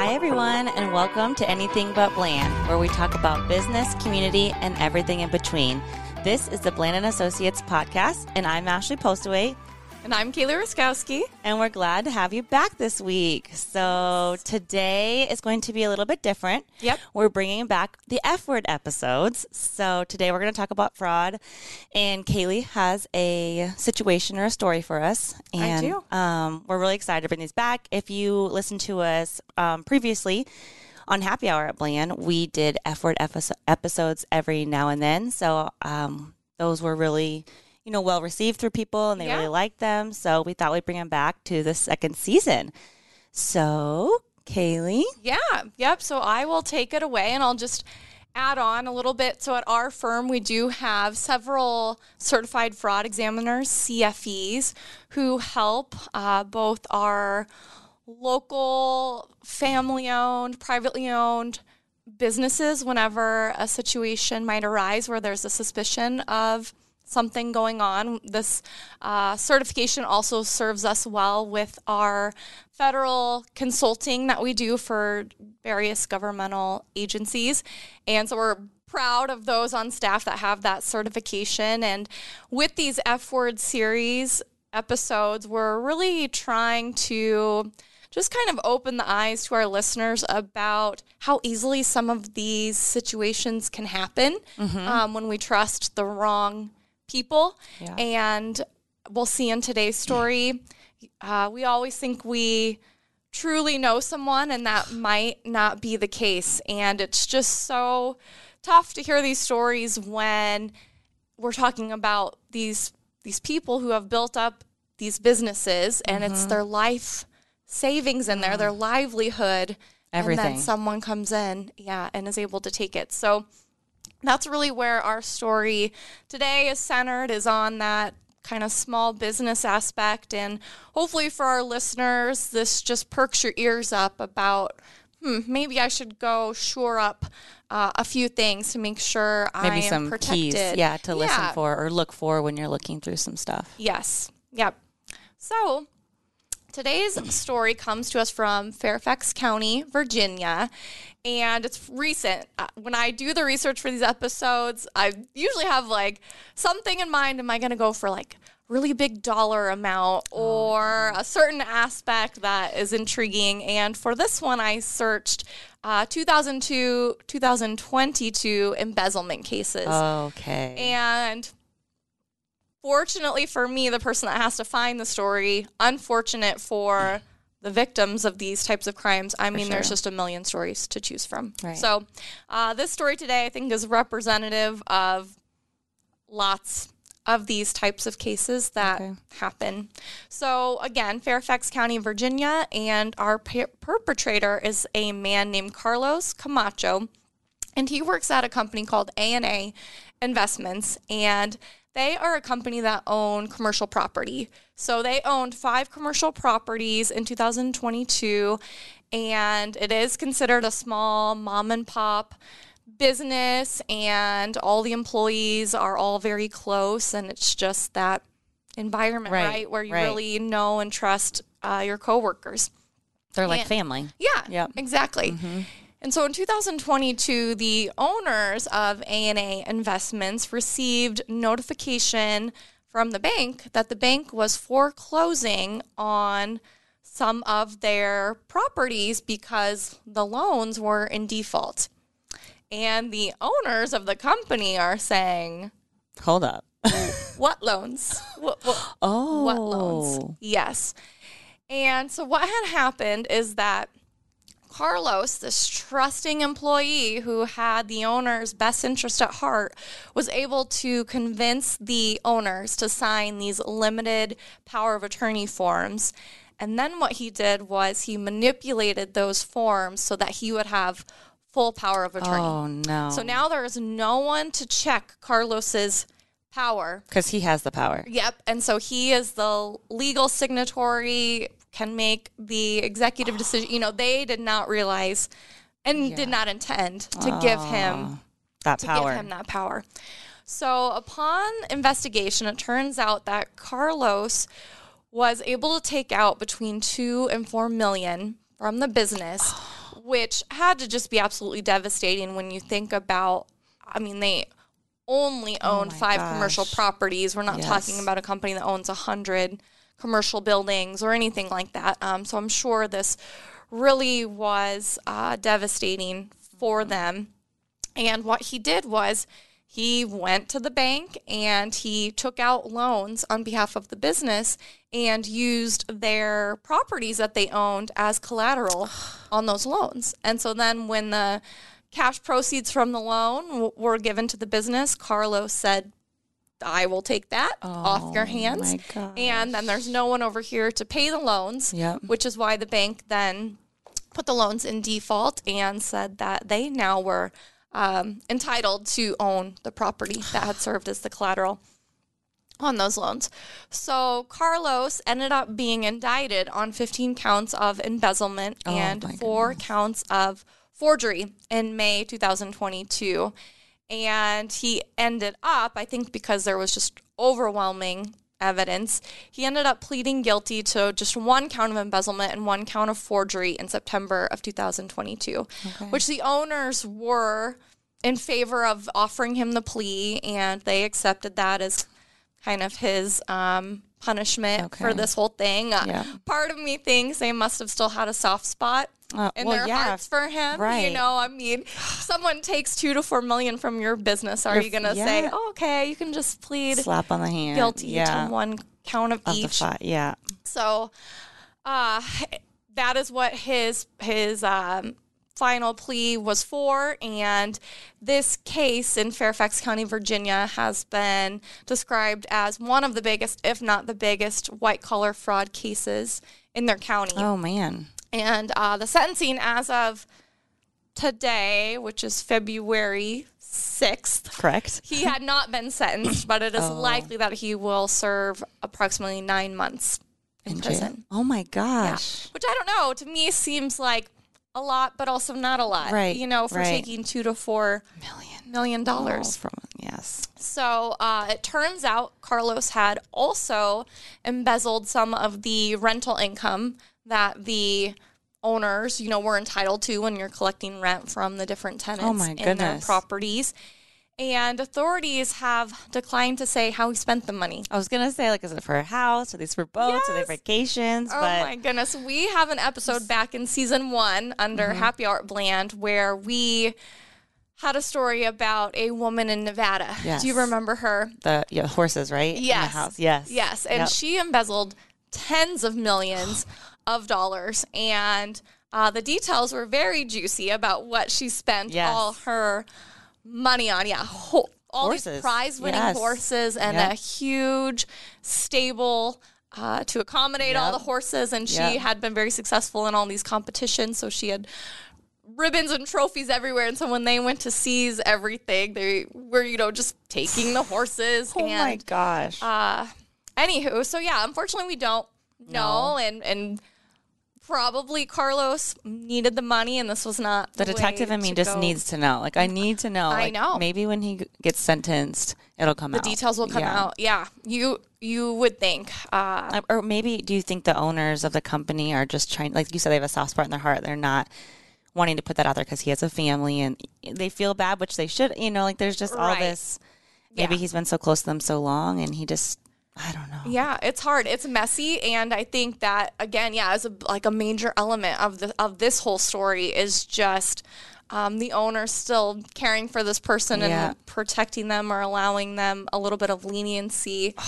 Hi, everyone, and welcome to Anything But Bland, where we talk about business, community, and everything in between. This is the Bland and Associates podcast, and I'm Ashley Postlewait, And I'm Kailey Ruskowski. and we're glad to have you back this week. So today is going to be a little bit different. Yep. We're bringing back the F word episodes. So today we're going to talk about fraud, and Kailey has a situation or a story for us. I And, do. Um, we're really excited to bring these back. If you listened to us um, previously, on Happy Hour at Bland, we did F word episodes every now and then. So um, those were really, you know, well received through people and they Yeah. really liked them. So we thought we'd bring them back to the second season. So, Kailey, Yeah, yep. So I will take it away and I'll just add on a little bit. So at our firm, we do have several certified fraud examiners, CFEs, who help uh, both our local, family owned, privately owned businesses whenever a situation might arise where there's a suspicion of something going on. This uh, certification also serves us well with our federal consulting that we do for various governmental agencies. And so we're proud of those on staff that have that certification. And with these F word series episodes, we're really trying to just kind of open the eyes to our listeners about how easily some of these situations can happen um, when we trust the wrong people. Yeah. And we'll see in today's story, uh, we always think we truly know someone, and that might not be the case. And it's just so tough to hear these stories when we're talking about these these people who have built up these businesses and it's their life savings in there, their livelihood. And Everything. then someone comes in, yeah, and is able to take it. So that's really where our story today is centered is on that kind of small business aspect and hopefully for our listeners this just perks your ears up about hmm, maybe i should go shore up uh, a few things to make sure i maybe am some protected keys, yeah, to listen Yeah. for or look for when you're looking through some stuff. Yes. Yep. So today's story comes to us from Fairfax County, Virginia, and it's recent. Uh, When I do the research for these episodes, I usually have like something in mind. Am I going to go for like really big dollar amount or a certain aspect that is intriguing? And for this one, I searched uh, 2002, 2022 embezzlement cases. Okay. And fortunately for me, the person that has to find the story, unfortunate for the victims of these types of crimes. I mean, there's just a million stories to choose from. Right. So, uh, this story today, I think, is representative of lots of these types of cases that Okay. happen. So, again, Fairfax County, Virginia, and our per- perpetrator is a man named Carlos Camacho and he works at a company called A&A Investments and they are a company that own commercial property. So they owned five commercial properties in 2022 and it is considered a small mom and pop business and all the employees are all very close and it's just that environment Right, right, where you right. really know and trust uh, your coworkers. They're like and- family. Yeah, Yep. exactly. And so in 2022, the owners of A&A Investments received notification from the bank that the bank was foreclosing on some of their properties because the loans were in default. And the owners of the company are saying, Hold up. "What loans? What, what, Oh. what loans? Oh. Yes. And so what had happened is that Carlos, this trusting employee who had the owner's best interest at heart, was able to convince the owners to sign these limited power of attorney forms. And then what he did was he manipulated those forms so that he would have full power of attorney. Oh no. So now there is no one to check Carlos's power. because he has the power. Yep. And so he is the legal signatory, can make the executive decision. You know, they did not realize and did not intend to give him ah, That to power. give him that power. So upon investigation, it turns out that Carlos was able to take out between two and four million from the business which had to just be absolutely devastating when you think about. I mean, they only oh owned Oh five commercial properties. We're not Yes. talking about a company that owns a hundred commercial buildings or anything like that. Um, so I'm sure this really was uh, devastating for them. And what he did was he went to the bank and he took out loans on behalf of the business and used their properties that they owned as collateral on those loans. And so then when the cash proceeds from the loan w- were given to the business, Carlos said, I will take that off your Oh hands. And then there's no one over here to pay the loans, Yep. which is why the bank then put the loans in default and said that they now were um, entitled to own the property that had served as the collateral on those loans. So Carlos ended up being indicted on 15 counts of embezzlement Oh, and four counts of forgery in May 2022. And he ended up, I think because there was just overwhelming evidence, he ended up pleading guilty to just one count of embezzlement and one count of forgery in September of 2022, which the owners were in favor of offering him the plea, and they accepted that as kind of his um, punishment for this whole thing. Uh, Yeah. Part of me thinks they must have still had a soft spot Uh, in well, their yeah, hearts for him. You know, I mean, someone takes two to four million from your business, are You're- you going to say, oh, okay, you can just plead slap on the hand. guilty yeah, to one count of, of the each? Yeah. So uh, that is what his his um, final plea was for, and this case in Fairfax County, Virginia, has been described as one of the biggest, if not the biggest, white collar fraud cases in their county. Oh man. And uh, the sentencing as of today, which is February sixth. Correct. He had not been sentenced, but it is Oh. likely that he will serve approximately nine months in, In prison. jail. Oh my gosh. Which I don't know. To me, seems like a lot, but also not a lot. Right, You know, for right. taking two to four Million million dollars. from yes. So uh, it turns out Carlos had also embezzled some of the rental income that the owners, you know, were entitled to when you're collecting rent from the different tenants Oh in their properties. And authorities have declined to say how he spent the money. I was gonna say like, is it for a house? Are these for boats? Are they Yes. vacations? Oh but my goodness. We have an episode back in season one under Mm-hmm. Happy Art Bland where we had a story about a woman in Nevada. Yes. Do you remember her? the yeah, horses, right? In the Yes. house. Yes. Yes. And Yep. she embezzled tens of millions of dollars. And uh, the details were very juicy about what she spent Yes. all her money on. Yeah. All these prize winning Yes. horses and Yep. a huge stable. Uh, to accommodate all the horses, and she Yep. had been very successful in all these competitions. So she had ribbons and trophies everywhere. And so when they went to seize everything, they were, you know, just taking the horses. Oh and my gosh. uh, anywho, so yeah, unfortunately we don't know, No. and and probably Carlos needed the money, and this was not the way detective in me just go. needs to know. Like I need to know. I Like, know. Maybe when he gets sentenced, it'll come the out. The details will come Yeah. out. Yeah, you you would think. Uh, Uh, Or maybe do you think the owners of the company are just trying, like you said, they have a soft spot in their heart. They're not wanting to put that out there because he has a family and they feel bad, which they should. You know, like there's just all Right. this. Maybe Yeah. he's been so close to them so long, and he just, I don't know. yeah, it's hard. It's messy, and I think that again, yeah, as a like a major element of the of this whole story is just. Um, the owner still caring for this person Yeah. and protecting them or allowing them a little bit of leniency.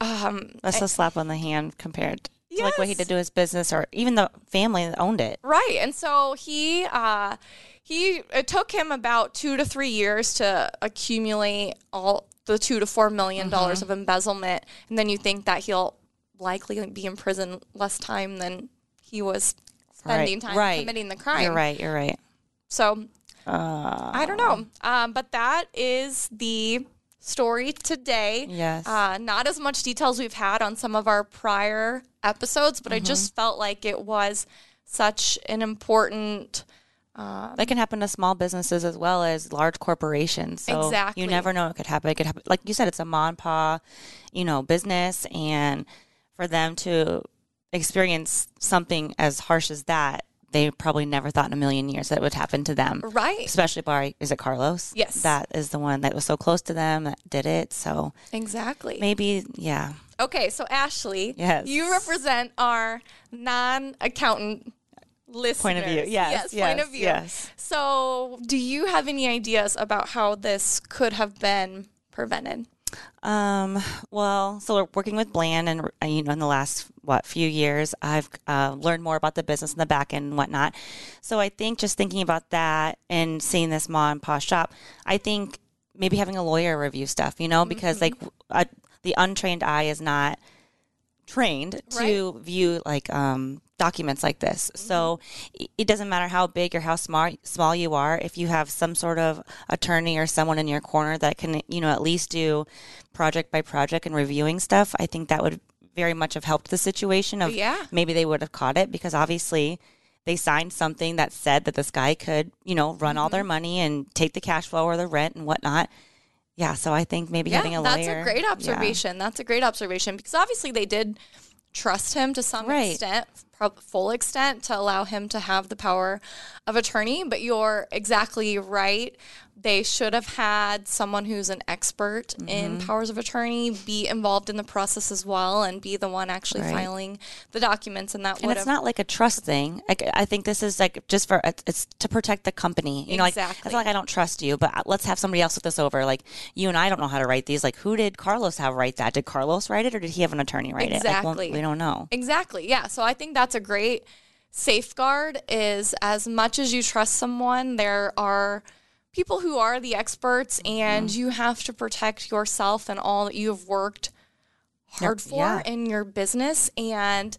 Um, That's a slap on the hand compared to like what he did to his business, or even the family that owned it. Right. And so he uh he it took him about 2 to 3 years to accumulate all the 2 to 4 million dollars Mm-hmm. of embezzlement and then you think that he'll likely be in prison less time than he was spending Right, time right. committing the crime. You're right. You're right. So Uh, I don't know. Um, but that is the story today. Yes. Uh, not as much details we've had on some of our prior episodes, but I Mm-hmm. just felt like it was such an important. Um, that can happen to small businesses as well as large corporations. So Exactly. You never know what could happen. It could happen. Like you said, it's a mom and pa, you know, business, and for them to experience something as harsh as that, they probably never thought in a million years that it would happen to them. Right. Especially by is it Carlos? Yes. That is the one that was so close to them that did it. So Exactly. maybe yeah. Okay, so Ashley, Yes. you represent our non-accountant listeners. Point of view. Yes, point yes, of view. yes. So, do you have any ideas about how this could have been prevented? Um, well, so we're working with Bland, and uh, you know, in the last what few years, I've uh, learned more about the business and the back end and whatnot. So I think just thinking about that and seeing this mom and pop shop, I think maybe having a lawyer review stuff, you know, because like uh, the untrained eye is not trained to view like um, documents like this. So it- doesn't matter how big or how small small you are. If you have some sort of attorney or someone in your corner that can, you know, at least do project by project and reviewing stuff, I think that would very much have helped the situation. Of Yeah. maybe they would have caught it because obviously. They signed something that said that this guy could, you know, run all their money and take the cash flow or the rent and whatnot. Yeah, so I think maybe having a lawyer. that's a great yeah. observation. That's a great observation because obviously they did trust him to some Right. extent, full extent, to allow him to have the power of attorney. But you're exactly right. They should have had someone who's an expert Mm-hmm. in powers of attorney be involved in the process as well and be the one actually Right. filing the documents. And that and it's have not like a trust thing. Like I think this is like just for it's, to protect the company. You know, like it's not like I don't trust you, but let's have somebody else look this over. Like you and I don't know how to write these. Like who did Carlos have write that? Did Carlos write it, or did he have an attorney write it? Like, well, Exactly. we don't know. Exactly. Yeah. So I think that's a great safeguard is as much as you trust someone, there are people who are the experts and Mm-hmm. you have to protect yourself and all that you have worked hard for yeah. in your business and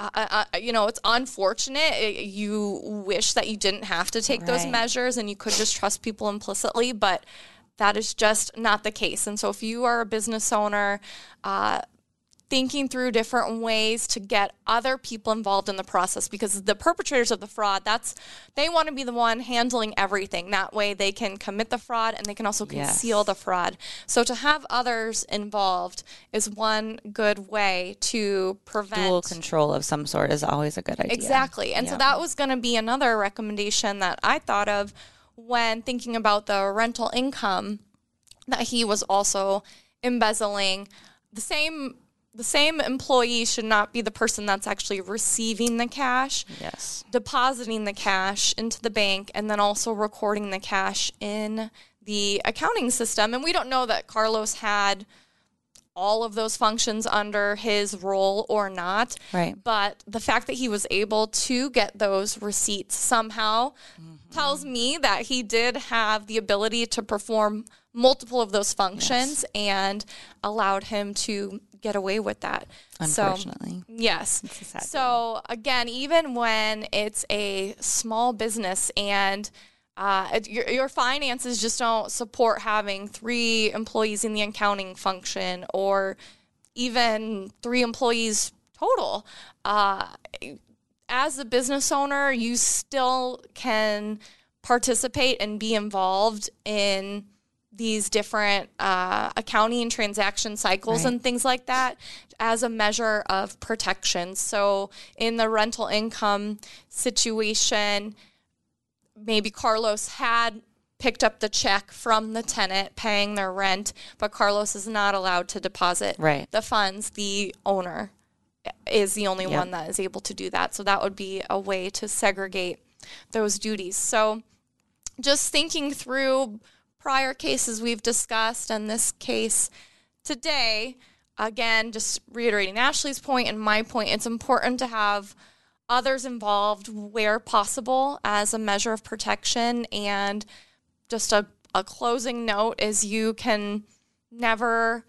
uh, uh, uh, you know, it's unfortunate. It- you wish that you didn't have to take those measures and you could just trust people implicitly, but that is just not the case. And so, if you are a business owner, uh, thinking through different ways to get other people involved in the process because the perpetrators of the fraud that's they want to be the one handling everything that way they can commit the fraud and they can also Yes. conceal the fraud so to have others involved is one good way to prevent Dual control of some sort is always a good idea. Exactly. And so that was going to be another recommendation that I thought of when thinking about the rental income that he was also embezzling. The same the same employee should not be the person that's actually receiving the cash, Yes. depositing the cash into the bank, and then also recording the cash in the accounting system. And we don't know that Carlos had all of those functions under his role or not. Right. But the fact that he was able to get those receipts somehow tells me that he did have the ability to perform multiple of those functions and allowed him to get away with that. So, Unfortunately. Yes. So again, even when it's a small business and uh, it- your, your finances just don't support having three employees in the accounting function or even three employees total. Uh, as a business owner, you still can participate and be involved in these different uh, accounting and transaction cycles Right. and things like that as a measure of protection. So, in the rental income situation, maybe Carlos had picked up the check from the tenant paying their rent, but Carlos is not allowed to deposit Right. the funds. The owner is the only Yep. one that is able to do that. So that would be a way to segregate those duties. So just thinking through prior cases we've discussed and this case today, again, just reiterating Ashley's point and my point, it's important to have others involved where possible as a measure of protection. And just a, a closing note is you can never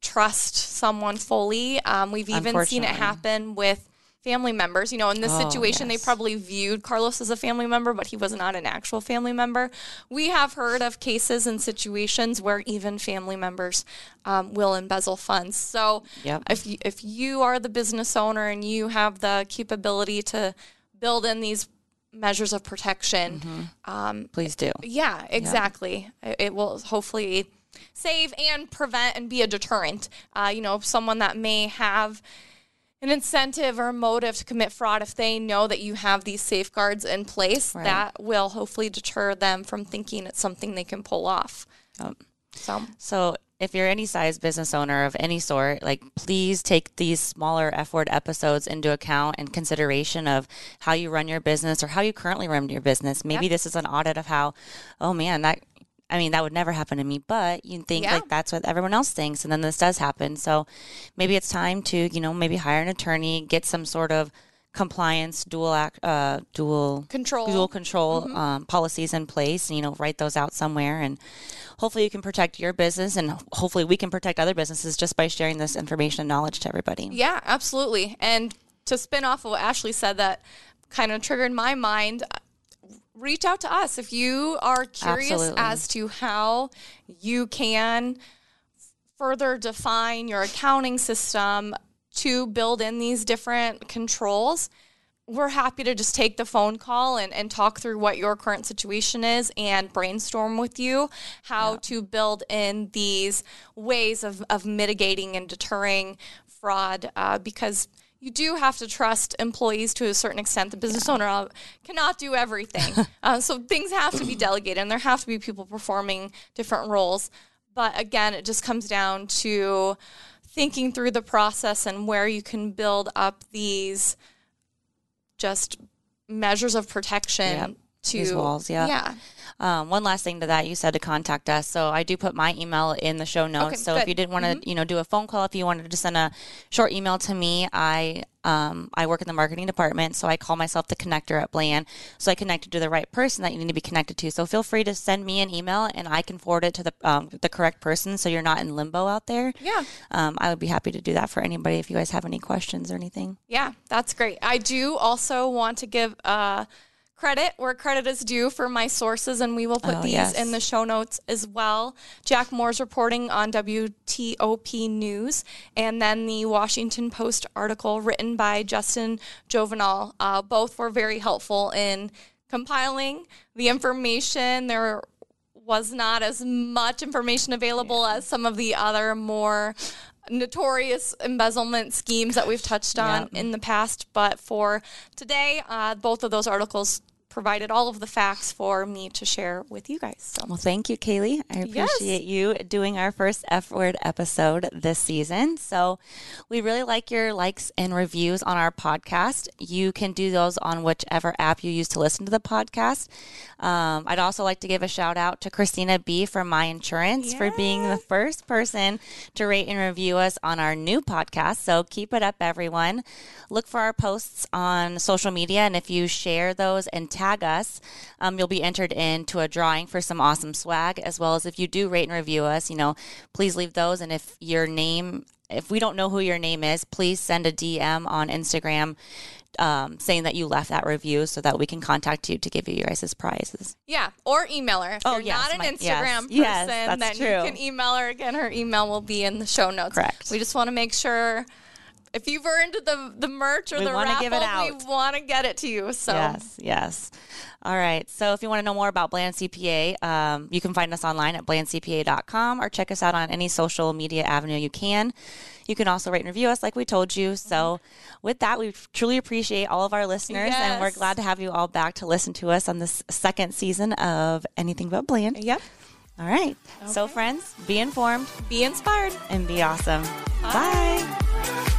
trust someone fully. Um, we've even seen it happen with family members. You know, in this Oh, situation, they probably viewed Carlos as a family member, but he was not an actual family member. We have heard of cases and situations where even family members um, will embezzle funds. So Yep. if you, if you are the business owner and you have the capability to build in these measures of protection, um, Please do. yeah, exactly. It, it will hopefully save and prevent and be a deterrent. Uh, you know, someone that may have an incentive or a motive to commit fraud if they know that you have these safeguards in place Right. that will hopefully deter them from thinking it's something they can pull off. Yep. So, So if you're any size business owner of any sort, like please take these smaller F word episodes into account and consideration of how you run your business or how you currently run your business. Maybe Yep. this is an audit of how, oh man, that I mean, that would never happen to me, but you think Yeah. like that's what everyone else thinks, and then this does happen. So maybe it's time to, you know, maybe hire an attorney, get some sort of compliance, dual act, uh, dual Control. dual control um, policies in place. And, you know, write those out somewhere, and hopefully you can protect your business, and hopefully we can protect other businesses just by sharing this information and knowledge to everybody. Yeah, absolutely. And to spin off of what Ashley said, that kind of triggered my mind. Reach out to us if you are curious Absolutely. as to how you can further define your accounting system to build in these different controls. We're happy to just take the phone call and, and talk through what your current situation is and brainstorm with you how to build in these ways of, of mitigating and deterring fraud uh, because you do have to trust employees to a certain extent. The business owner uh, cannot do everything. uh, so things have to be delegated and there have to be people performing different roles. But again, it just comes down to thinking through the process and where you can build up these just measures of protection to These walls, yeah. Yeah. Um, one last thing to that, you said to contact us. So I do put my email in the show notes. Okay, so good. if you didn't want to, you know, do a phone call, if you wanted to send a short email to me, I um, I work in the marketing department, so I call myself the connector at Bland. So I connected to the right person that you need to be connected to. So feel free to send me an email, and I can forward it to the um, the correct person, so you're not in limbo out there. Yeah. Um, I would be happy to do that for anybody if you guys have any questions or anything. Yeah, that's great. I do also want to give uh, credit where credit is due for my sources, and we will put Oh, these yes. in the show notes as well. Jack Moore's reporting on WTOP News, and then the Washington Post article written by Justin Jouvenal. Uh, both were very helpful in compiling the information. There was not as much information available as some of the other more notorious embezzlement schemes that we've touched on in the past. But for today, uh, both of those articles provided all of the facts for me to share with you guys. So Well, thank you, Kailey. I Yes. appreciate you doing our first F word episode this season. So, we really like your likes and reviews on our podcast. You can do those on whichever app you use to listen to the podcast. Um, I'd also like to give a shout out to Christina B from My Insurance for being the first person to rate and review us on our new podcast. So, keep it up, everyone. Look for our posts on social media, and if you share those and tag us, um, you'll be entered into a drawing for some awesome swag. As well as if you do rate and review us, you know, please leave those. And if your name, if we don't know who your name is, please send a DM on Instagram. Um, saying that you left that review so that we can contact you to give you your guys' prizes. yeah, or email her. If Oh, you're yes, not an my- Instagram yes, yes, person, that's then true. you can email her. Again, her email will be in the show notes. Correct. We just want to make sure. If you've earned the the merch or We the raffle, give it we want to get it to you. So Yes, yes. All right. So if you want to know more about Bland CPA, um, you can find us online at blandcpa.com or check us out on any social media avenue you can. You can also rate and review us like we told you. So with that, we truly appreciate all of our listeners and we're glad to have you all back to listen to us on this second season of Anything But Bland. Yep. All right. So friends, be informed Be inspired. and be awesome. Bye.